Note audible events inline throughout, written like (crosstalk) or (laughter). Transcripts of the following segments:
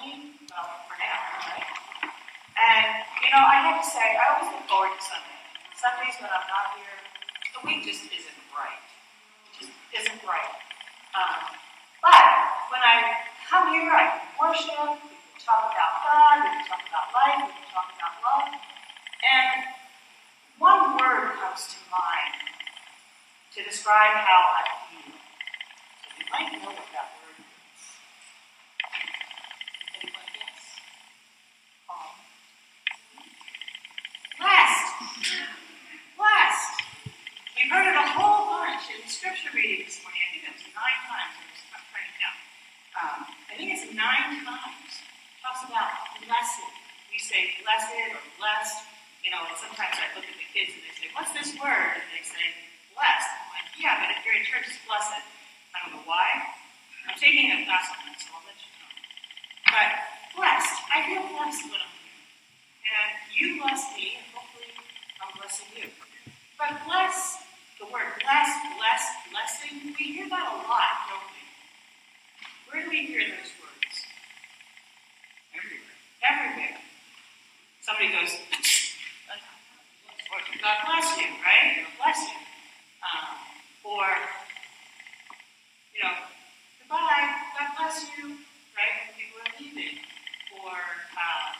me, well, for now, right? And, you know, I have to say, I always look forward to Sunday. Sundays when I'm not here, the week just isn't right. It just isn't right. Um, but when I come here, I can worship, we can talk about God, we can talk about life, we can talk about love. And one word comes to mind to describe how I feel. So you might know what that word is. Anybody guess? Calm. Blessed. Blessed. We heard it a whole bunch in scripture reading this morning. I think it was nine times. I was trying to count. Um, I think it's nine times. It talks about blessed. We say blessed or blessed. You know, and sometimes I look at the kids and they say, What's this word? And they say, blessed. I'm like, Yeah, but if you're in church, it's blessed. I don't know why. I'm taking a class on that, so I'll let you know. But blessed. I feel blessed when I'm here. And you bless me, and hopefully I'm blessing you. But bless, the word bless, bless, blessing, we hear that a lot, don't we? Where do we hear those words? Everywhere. Everywhere. Somebody goes, God bless you, right? God bless you. Um, or, you know, goodbye, God bless you, right? When people are leaving. Or um,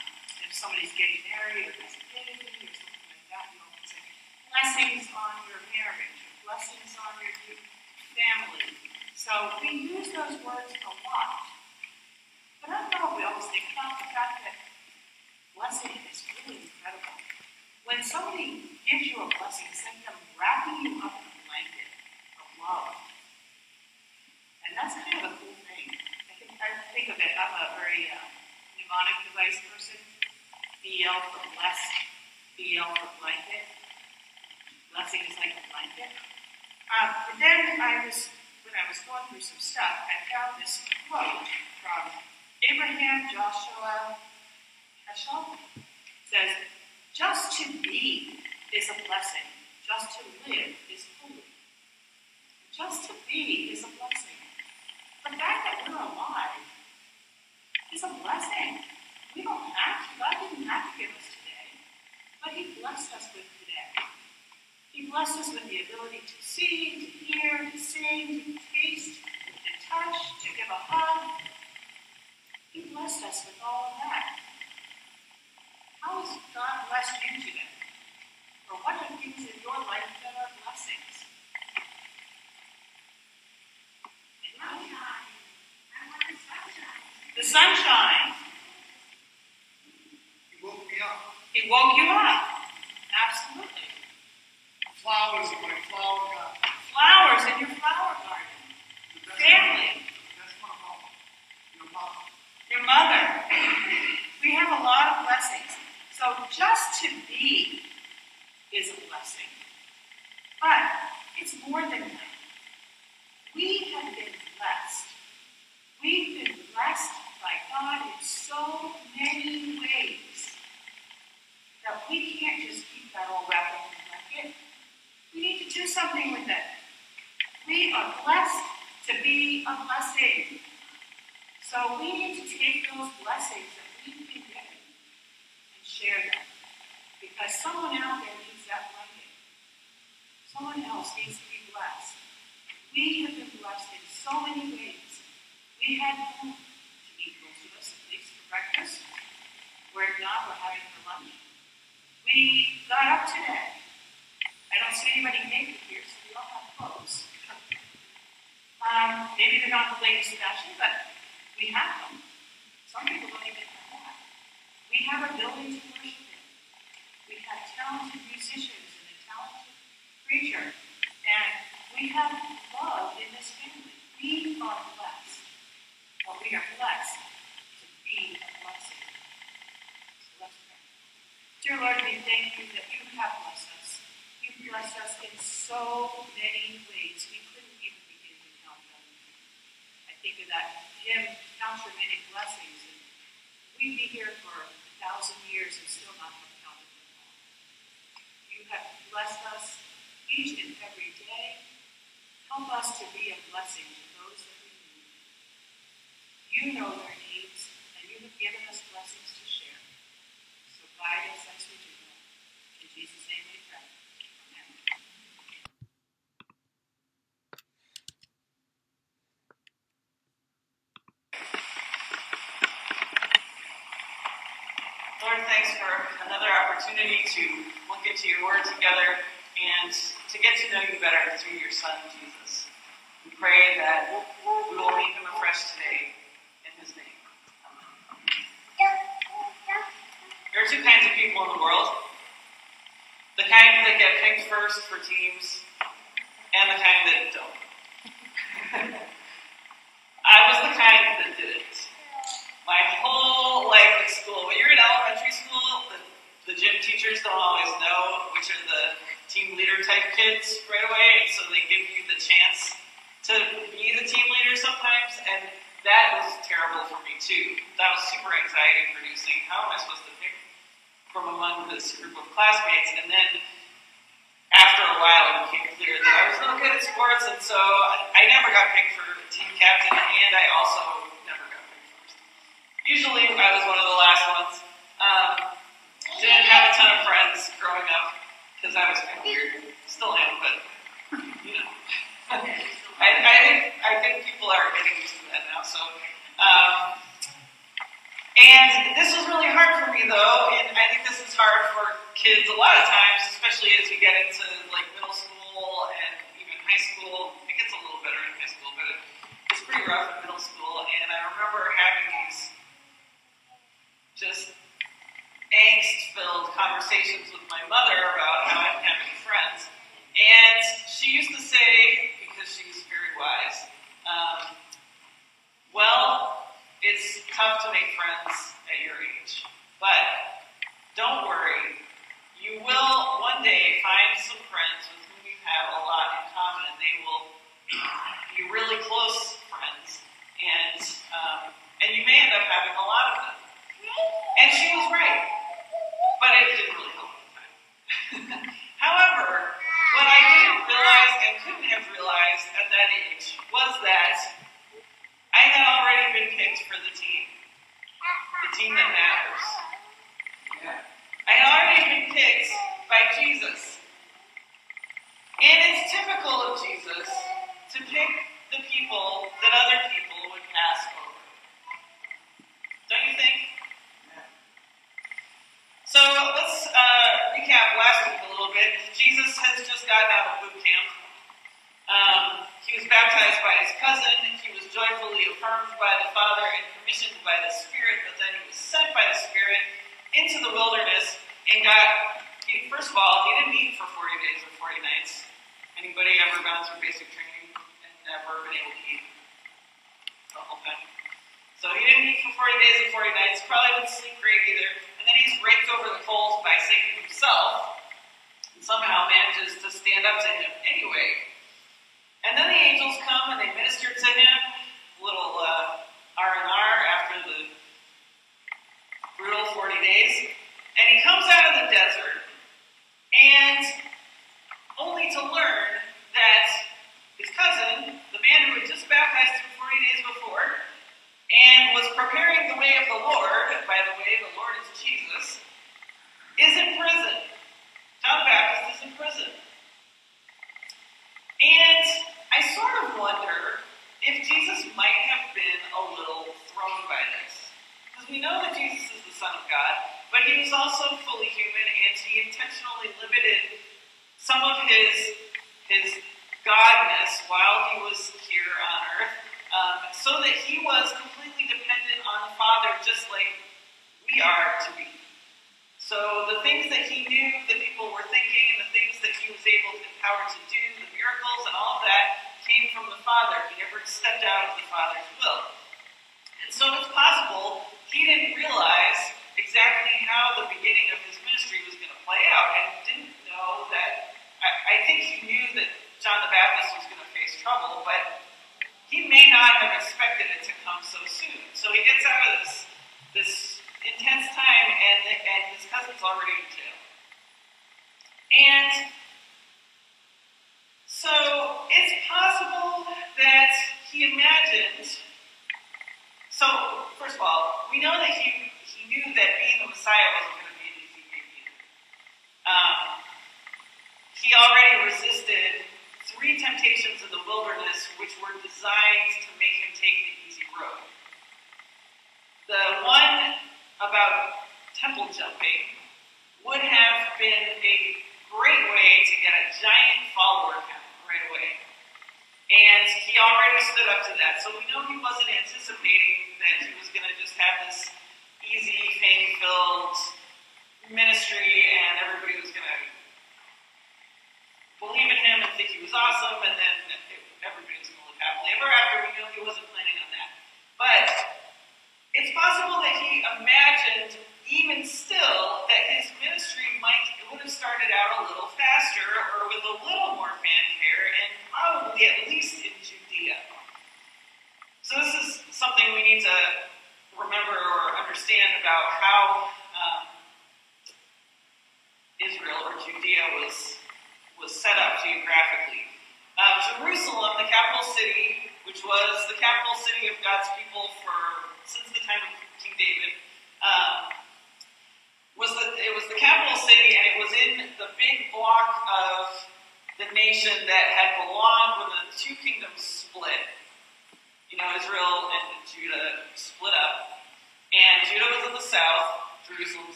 if somebody's getting married or has a baby or something like that, you often say, blessings on your marriage, or blessings on your new family. So we use those words a lot. But I don't know if we always think about the fact that blessing is really incredible. When somebody gives you a blessing, it's like them wrapping you up in a blanket of love. And that's kind of a cool thing. I think, I think of it, I'm a very uh, mnemonic device person. BL for blessed, BL for blanket. Blessing is like a blanket. Um, but then I was, when I was going through some stuff, I found this quote from Abraham Joshua Heschel. It says, just to be is a blessing. Just to live is holy. Just to be is a blessing. The fact that we're alive is a blessing. We don't have to, God didn't have to give us today, but He blessed us with. He blessed us with the ability to see, to hear, to sing, to taste, to touch, to give a hug. He blessed us with all of that. How has God blessed you today? Or what are things in your life that are blessings? Sunshine. The sunshine. He woke me up. He woke you up. Flowers in my flower garden. Flowers in your flower garden. The best Family. That's my mom. Your mom. Your mother. We have a lot of blessings. So just to be is a blessing. But it's more than that. We have been blessed. We've been blessed by God in so many ways that we can't just keep that all wrapped up in a blanket. We need to do something with it. We are blessed to be a blessing. So we need to take those blessings that we've been given and share them. Because someone out there needs that blanket. Someone else needs to be blessed. We have been blessed in so many ways. We had food to eat, most of us, at least for breakfast. Or if not, we're having for lunch. We got up today. I don't see anybody naked here, so we all have clothes. Um, maybe they're not the latest fashion, but we have them. Some people don't even have that. We have a building to worship in. We have talented musicians and a talented preacher. And we have love in this family. We are blessed. Or we are blessed to be a blessing. So let's pray. Dear Lord, we thank you that you have blessed us. You've blessed us in so many ways. We couldn't even begin to count them. I think of that hymn, Count Your Many Blessings, we'd be here for thousand years and still not have counted them all. You have blessed us each and every day. Help us to be a blessing to those that we need. You know their needs, and you have given us blessings to share. So guide us as we do. Better through your son, Jesus. We pray that we will meet him afresh today in his name. There are two kinds of people in the world the kind that get picked first for teams, and the kind that don't. (laughs) I was the kind that didn't. My whole life in school, when you're in elementary school, the, the gym teachers don't always know which are the team leader type kids right away, and so they give you the chance to be the team leader sometimes, and that was terrible for me too. That was super anxiety producing. How am I supposed to pick from among this group of classmates? And then after a while, it became clear that I was no good at sports, and so I never got picked for team captain, and I also never got picked first. Usually, I was one of the last ones. Um, didn't have a ton of friends growing up because I was kind of weird. Still am, but you know. I, I think I think people are getting used to that now. So, um, and this was really hard for me though, and I think this is hard for kids a lot of times, especially as you get into like middle school and even high school. It gets a little better in high school, but it, it's pretty rough in middle school. And I remember having these just angst-filled conversations with my mother about how I didn't have any friends. And she used to say, because she's very wise, um, well, it's tough to make friends at your age. But don't worry, you will one day find some friends with whom you have a lot in common, and they will be really close friends, and um, and you may end up having a lot of them. And she was right, but it didn't really help at the time. However, what I didn't realize and couldn't have realized at that age was that I had already been picked for the team, the team that matters. I had already been Jesus. And it's typical of Jesus to pick the people that other people would pass over. Don't you think? So let's uh, recap last week a little bit. Jesus has just gotten out of boot camp. Um, he was baptized by his cousin. He was joyfully affirmed by the Father and commissioned by the Spirit, but then he was sent by the Spirit into the wilderness and got, first of all, he didn't eat for 40 days or 40 nights. Anybody ever gone through basic training and never been able to eat the whole time? So he didn't eat for 40 days and 40 nights, probably didn't sleep great either. And then he's raked over the coals by Satan himself, and somehow manages to stand up to him anyway. And then the angels come and they minister to him, a little uh, R&R after the brutal 40 days. And he comes out of the desert, and only to learn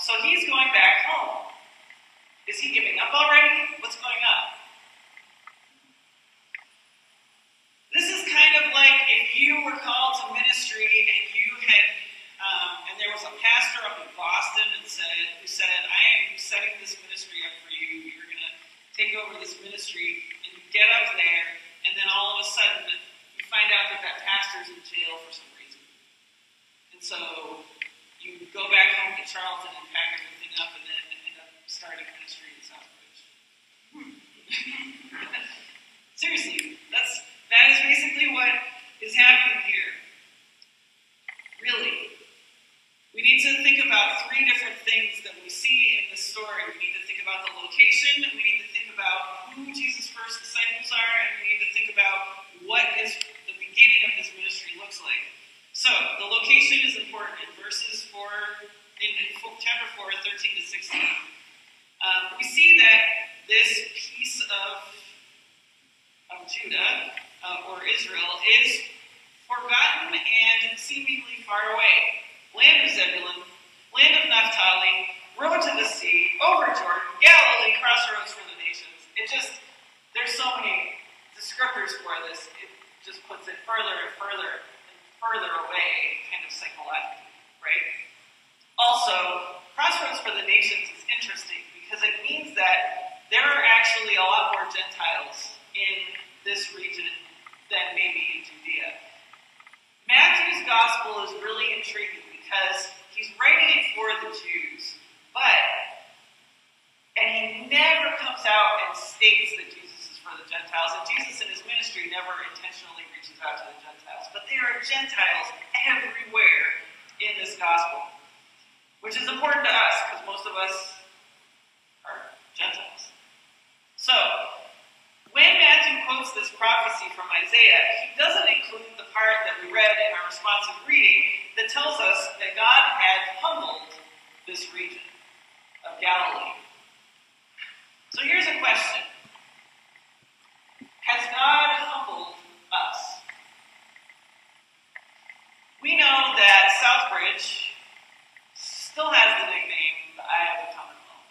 so he's going back home. Is he giving up already? What's going on? This is kind of like if you were called to ministry and you had, um, and there was a pastor up in Boston and said, who said, I am setting this ministry up for you. You're going to take over this ministry, and you get up there, and then all of a sudden you find out that that pastor's in jail for some reason. And so you go back home to Charlton and pack everything up, and then end up starting ministry in Southbridge. Seriously, that's that is basically what is happening here. Really. We need to think about three different things that we see in this story. We need to think about the location, we need to think about who Jesus' first disciples are, and we need to think about what is the beginning of his ministry looks like. So, the location is important in verses 4, in chapter 4, 13 to 16. Um, we see that this piece of, of Judah uh, or Israel is forgotten and seemingly far away. Land of Zebulun, land of Naphtali, road to the sea, over Jordan, Galilee, crossroads for the nations. It just, there's so many descriptors for this. It just puts it further and further and further away, kind of psychologically, right? Also, crossroads for the nations is interesting because it means that there are actually a lot more Gentiles in this region than maybe in Judea. Matthew's gospel is really intriguing because he's writing it for the Jews, but, and he never comes out and states that Jesus is for the Gentiles, and Jesus in his ministry never intentionally reaches out to the Gentiles. But there are Gentiles everywhere in this gospel, which is important to us because most of us are Gentiles. So, when Matthew quotes this prophecy from Isaiah, he doesn't include the part that we read in our responsive reading that tells us that God had humbled this region of Galilee. So here's a question Has God humbled us? We know that Southbridge still has the nickname the Eye of the Commonwealth.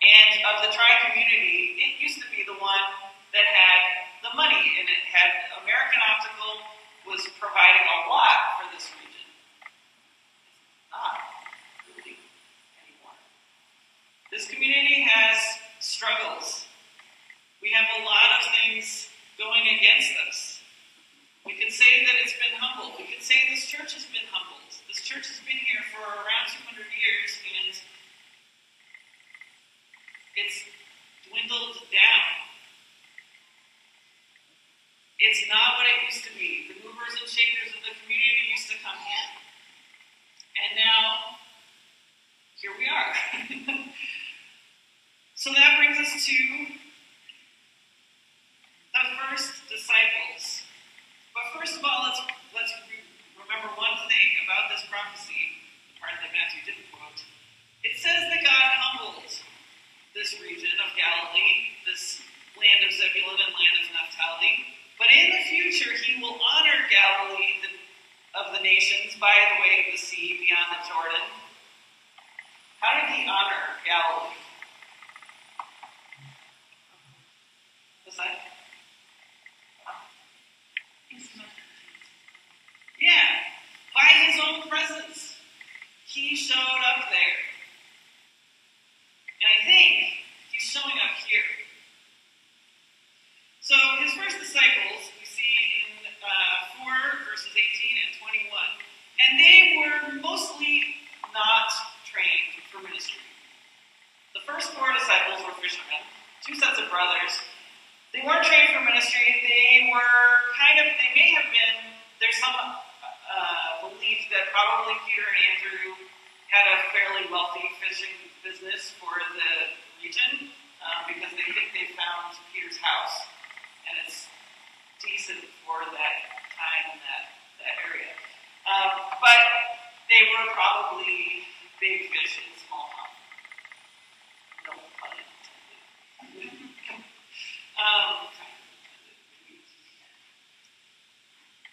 And of the tri community, it used to be the one that had the money, and it had American Optical was providing a lot for this region. It's not really anymore. This community has struggles. We have a lot of things going against us. We can say that it's been humbled. We can say this church has been humbled. This church has been here for around 200 years and it's dwindled down. It's not what it used to be. The movers and shakers of the community used to come in. And now, here we are. (laughs) so that brings us to the first disciples. But first of all, let's let's remember one thing about this prophecy, the part that Matthew didn't quote. It says that God humbled this region of Galilee, this land of Zebulun and land of Naphtali. But in the future, he will honor Galilee the, of the nations by the way of the sea beyond the Jordan. How did he honor Galilee? What's that? Yeah, by his own presence. He showed up there. And I think he's showing up here. So his first disciples, we see in uh, 4 verses 18 and 21, and they were mostly not trained for ministry. The first four disciples were fishermen, two sets of brothers. They for ministry. They were kind of, they may have been, there's some uh, belief that probably Peter and Andrew had a fairly wealthy fishing business for the region um, because they think they found Peter's house. And it's decent for that time in that, that area. Um, but they were probably big fish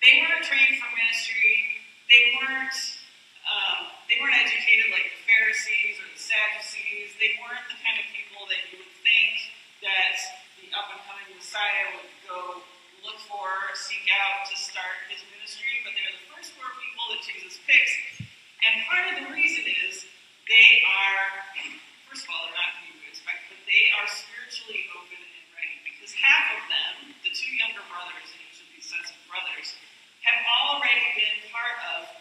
they weren't trained for ministry. They weren't um, they weren't educated like the Pharisees or the Sadducees. They weren't the kind of people that you would think that the up and coming Messiah would go look for, seek out to start his ministry. But they're the first four people that Jesus picks. And part of the reason is they are, (clears throat) first of all, they're not who you would expect, but they are spiritually open and ready. Because half of them, the two younger brothers in each of these sets of brothers, have already been part of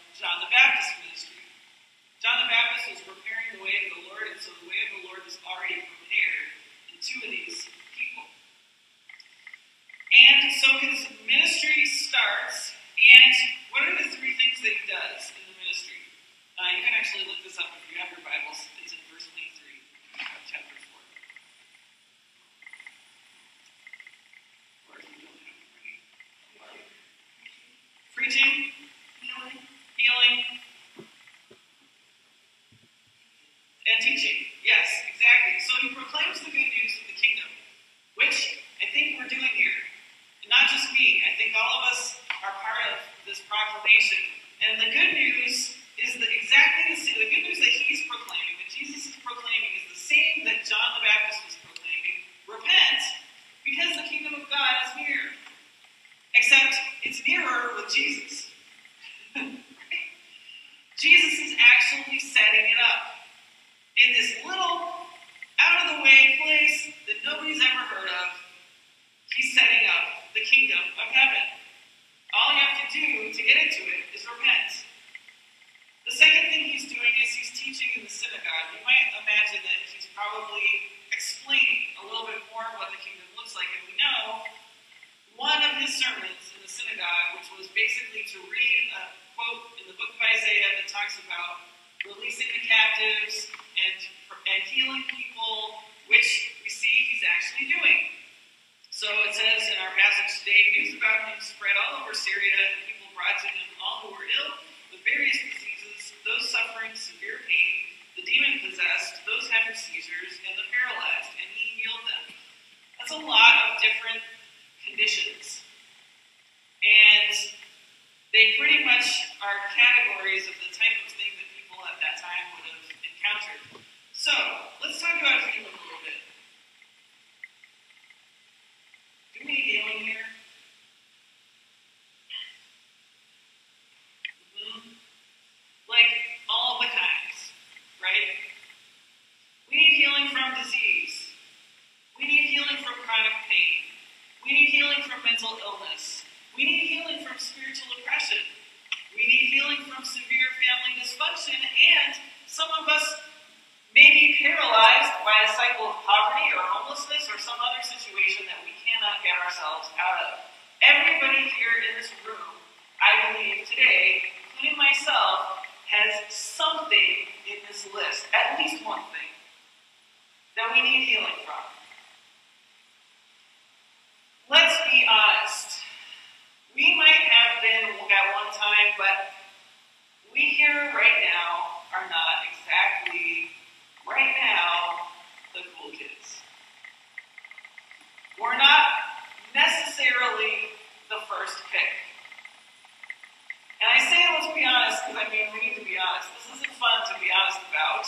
honest. This isn't fun to be honest about.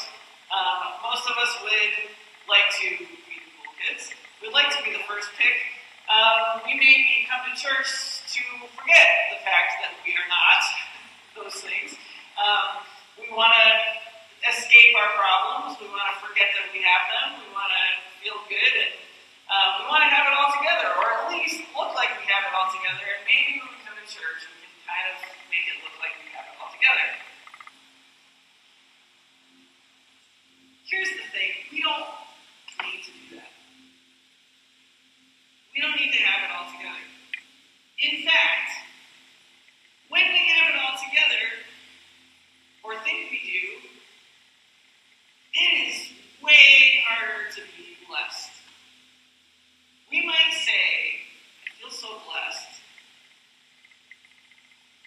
Um, most of us would like to be the cool kids. We'd like to be the first pick. Um, we maybe come to church to forget the fact that we are not (laughs) those things. Um, we want to escape our problems. We want to forget that we have them. We want to feel good and um, we want to have it all together, or at least look like we have it all together. And maybe when we come to church, we can kind of make it look like we have it all together. Here's the thing we don't need to do that. We don't need to have it all together. In fact, when we have it all together, or think we do, it is way harder to be blessed. We might say, I feel so blessed.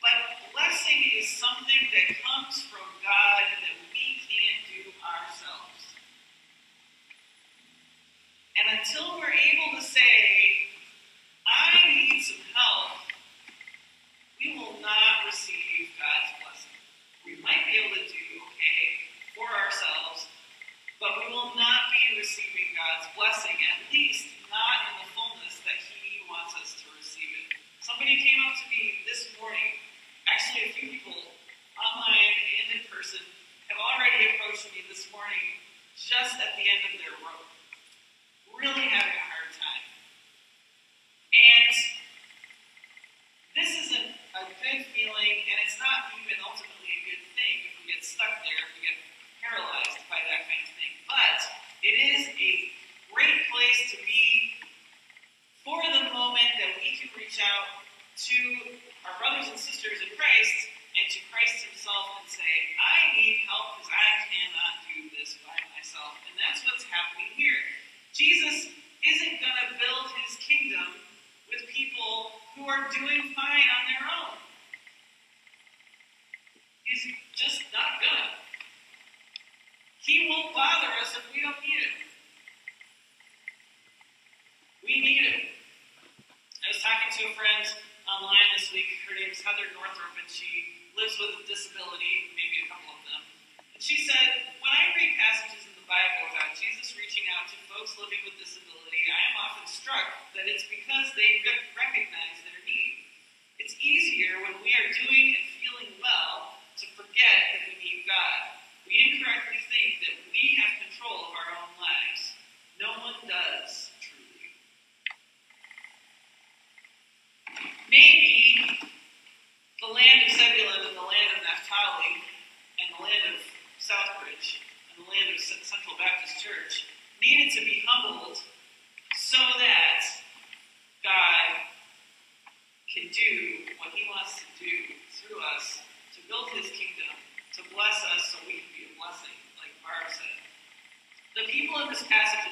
But blessing is something that comes from God that we can't do ourselves. And until we're able to say, I need some help, we will not receive God's blessing. We might be able to do okay for ourselves, but we will not be receiving God's blessing, at least not in the fullness that He wants us to receive it. Somebody came up to me this morning, actually, a few people online and in person have already approached me this morning just at the end of their rope, really having a hard time. And this isn't a good feeling, and it's not even ultimately a good thing if we get stuck there, if we get paralyzed by that kind of thing. But it is a great place to be for the moment that we can reach out to our brothers and sisters in Christ and to Christ Himself and say, I need help because I cannot do this by myself. And that's what's happening here. Jesus isn't going to build His kingdom with people who are doing fine on their own. He's just not gonna. He won't bother us if we don't need him. We need him. I was talking to a friend online this week. Her name is Heather Northrup, and she lives with a disability, maybe a couple of them. And she said, When I read passages in the Bible about Jesus reaching out to folks living with disability, I am often struck that it's because they re- recognize their need. It's easier when we are doing and feeling well to forget that we need God. We incorrectly think that we have control of our own lives. No one does, truly. Maybe the land of Zebulun and the land of Naphtali and the land of Southbridge and the land of Central Baptist Church needed to be humbled so that God can do what He wants to do through us to build His kingdom, to bless us so we can be a blessing, like Barb said. The people in this passage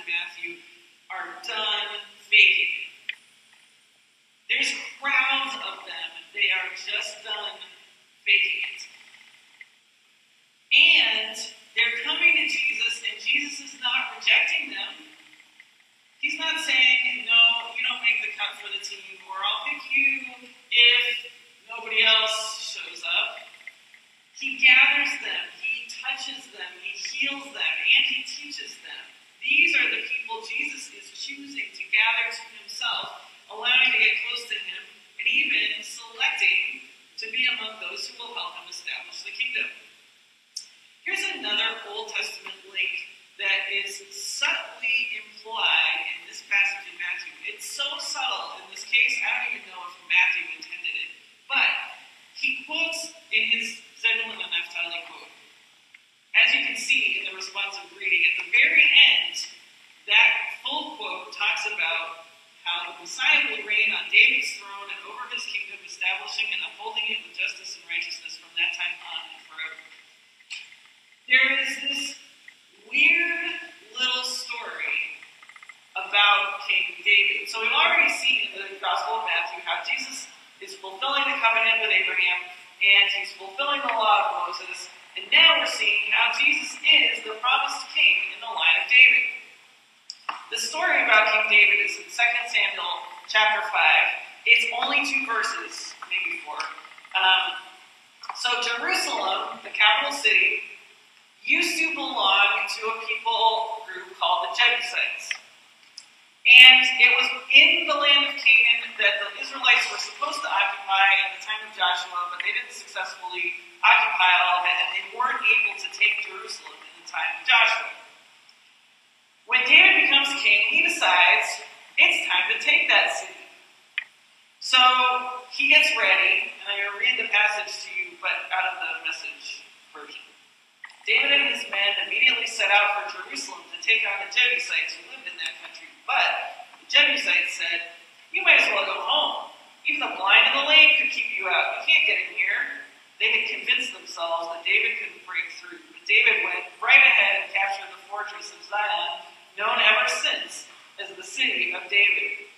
take on the Jebusites who lived in that country. But the Jebusites said, You might as well go home. Even the blind and the lame could keep you out. You can't get in here. They had convinced themselves that David couldn't break through. But David went right ahead and captured the fortress of Zion, known ever since as the city of David.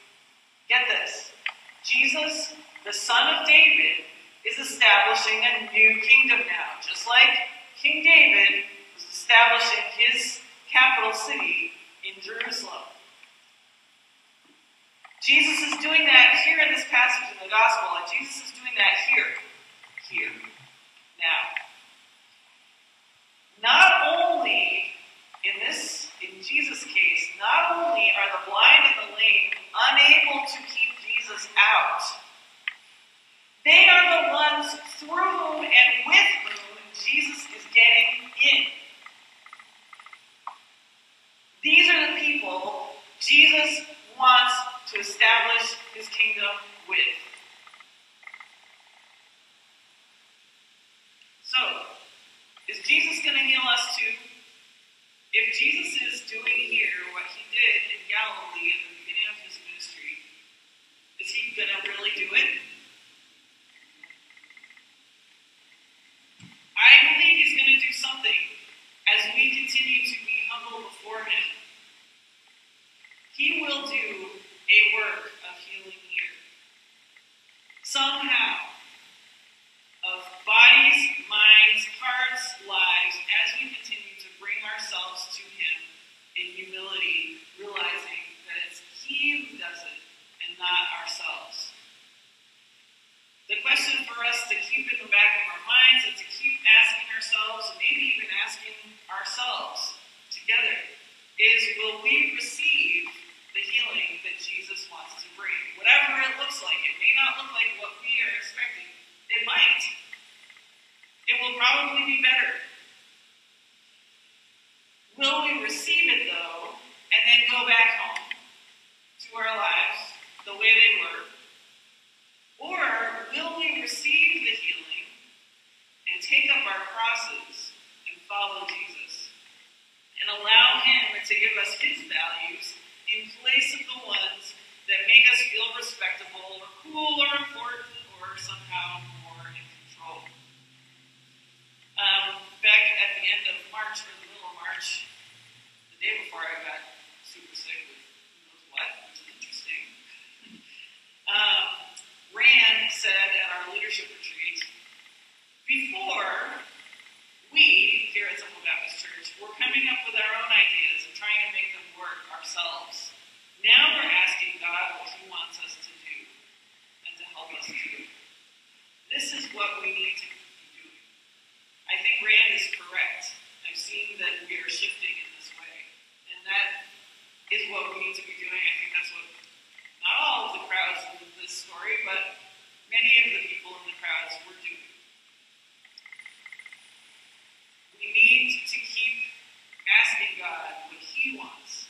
Get this Jesus, the son of David, is establishing a new kingdom now, just like King David was establishing his capital city in Jerusalem. Jesus is doing that here in this passage in the gospel, and Jesus is doing that here. Here. Now. Not only in this, in Jesus' case, not only are the blind and the lame unable to keep Jesus out, they are the ones through whom and with whom Jesus is getting in. These are the people Jesus wants to establish his kingdom with. So, is Jesus going to heal us too? If Jesus is doing here what he did in Galilee at the beginning of his ministry, is he going to really do it? I believe he's going to do something as we continue to be humble before him. He will do a work of healing here. Somehow, of bodies, minds, hearts, lives, as we continue to bring ourselves to Him in humility, realizing that it's He who does it and not ourselves. The question for us to keep in the back of our minds and to keep asking ourselves, maybe even asking ourselves together, is will we receive the healing that Jesus wants to bring? Whatever it looks like. It may not look like what we are expecting. It might. It will probably be better. Will we receive it, though, and then go back home to our lives the way they were? Or will we receive the healing and take up our crosses and follow Jesus and allow Him to give us His values in place of the ones that make us feel respectable or cool or important or somehow more in control? Um, back at the end of March, or the middle of March, the day before I got super sick with who knows what, which is interesting. um, Rand said at our leadership retreat, before we here at Temple Baptist Church were coming up with our own ideas and trying to make them work ourselves. Now we're asking God what He wants us to do and to help us do. This is what we need to be doing. I think Rand is correct. I've seen that we are shifting in this way. And that is what we need to be doing. I think that's what not all of the crowds in this story, but many of the people in the crowds were doing. We need to keep asking God what He wants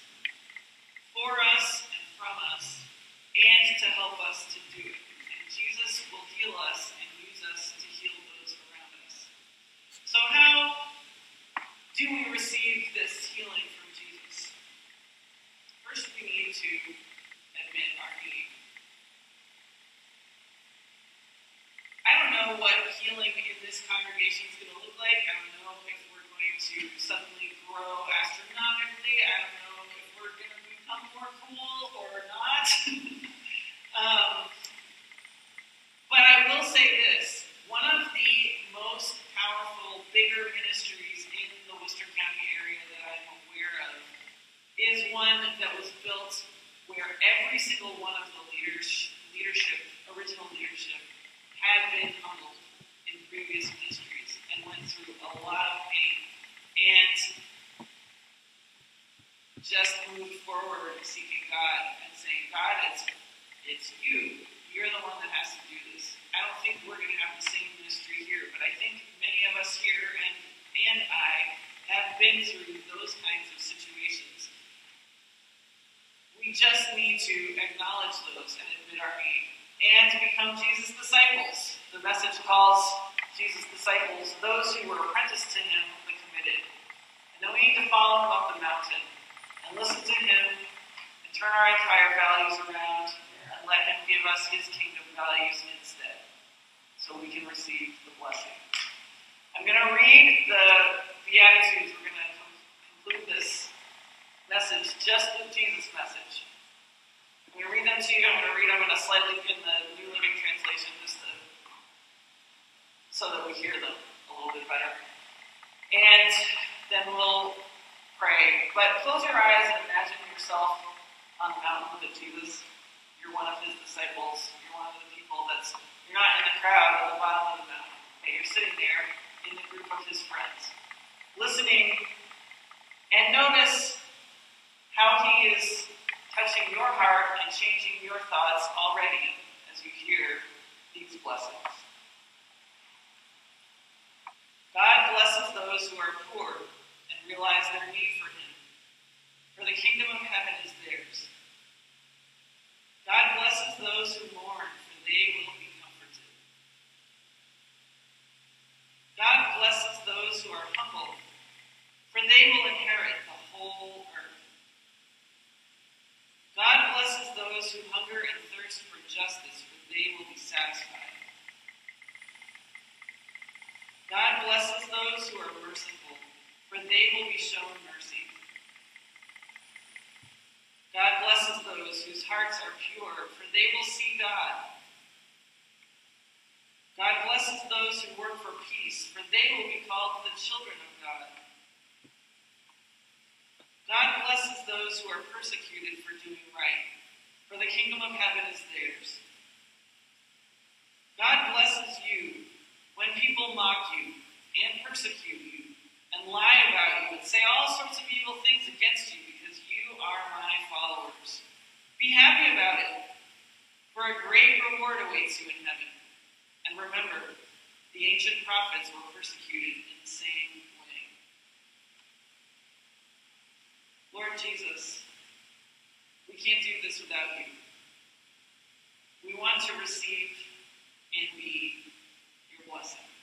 for us and from us, and to help us to do it. And Jesus will heal us and use us to heal those around us. So, how do we receive this healing from Jesus? First, we need to admit our need. I don't know what healing in this congregation is going to look like. I don't know if we're going to suddenly grow astronomically. I don't know if we're going to become more cool or not. um, but I will say this one of the most powerful bigger ministries in the Worcester County area that I'm aware of is one that was built where every single one of the leaders, leadership, original leadership, had been humbled in previous ministries and went through a lot of pain and just moved forward seeking God and saying, God, it's, it's you. You're the one that has to do this. I don't think we're going to have the same ministry here, but I think many of us here and, and I have been through those kinds of situations. We just need to acknowledge those and admit our need and to become Jesus' disciples. The message calls Jesus' disciples those who were apprenticed to him but committed. And then we need to follow him up the mountain and listen to him and turn our entire values around and let him give us his kingdom values instead so we can receive the blessing. I'm going to read the Beatitudes. We're going to conclude this message just with Jesus' message. I'm going to read them to you. I'm going to read them in a slightly in the New Living Translation just to, so that we hear them a little bit better. And then we'll pray. But close your eyes and imagine yourself on the mountain with Jesus. You're one of his disciples. You're one of the people that's, you're not in the crowd at the bottom of the mountain. Okay, you're sitting there in the group of his friends, listening, and notice how he is touching your heart and changing your thoughts already as you hear these blessings. God blesses those who are poor and realize their need for him, for the kingdom of heaven is theirs. God blesses those who mourn, for they will be comforted. God blesses those who are humble, for they will inherit the whole earth. God blesses those who hunger and thirst for justice, for they will be satisfied. God blesses those who are merciful, for they will be shown mercy. God blesses those whose hearts are pure, for they will see God. God blesses those who work for peace, for they will be called the children of God. God blesses those who are persecuted for doing right, for the kingdom of heaven is theirs. God blesses you when people mock you and persecute you and lie about you and say all sorts of evil things against you because you are my followers. Be happy about it, for a great reward awaits you in heaven. And remember, the ancient prophets were persecuted in the same way. Lord Jesus, we can't do this without you. We want to receive and be your blessing.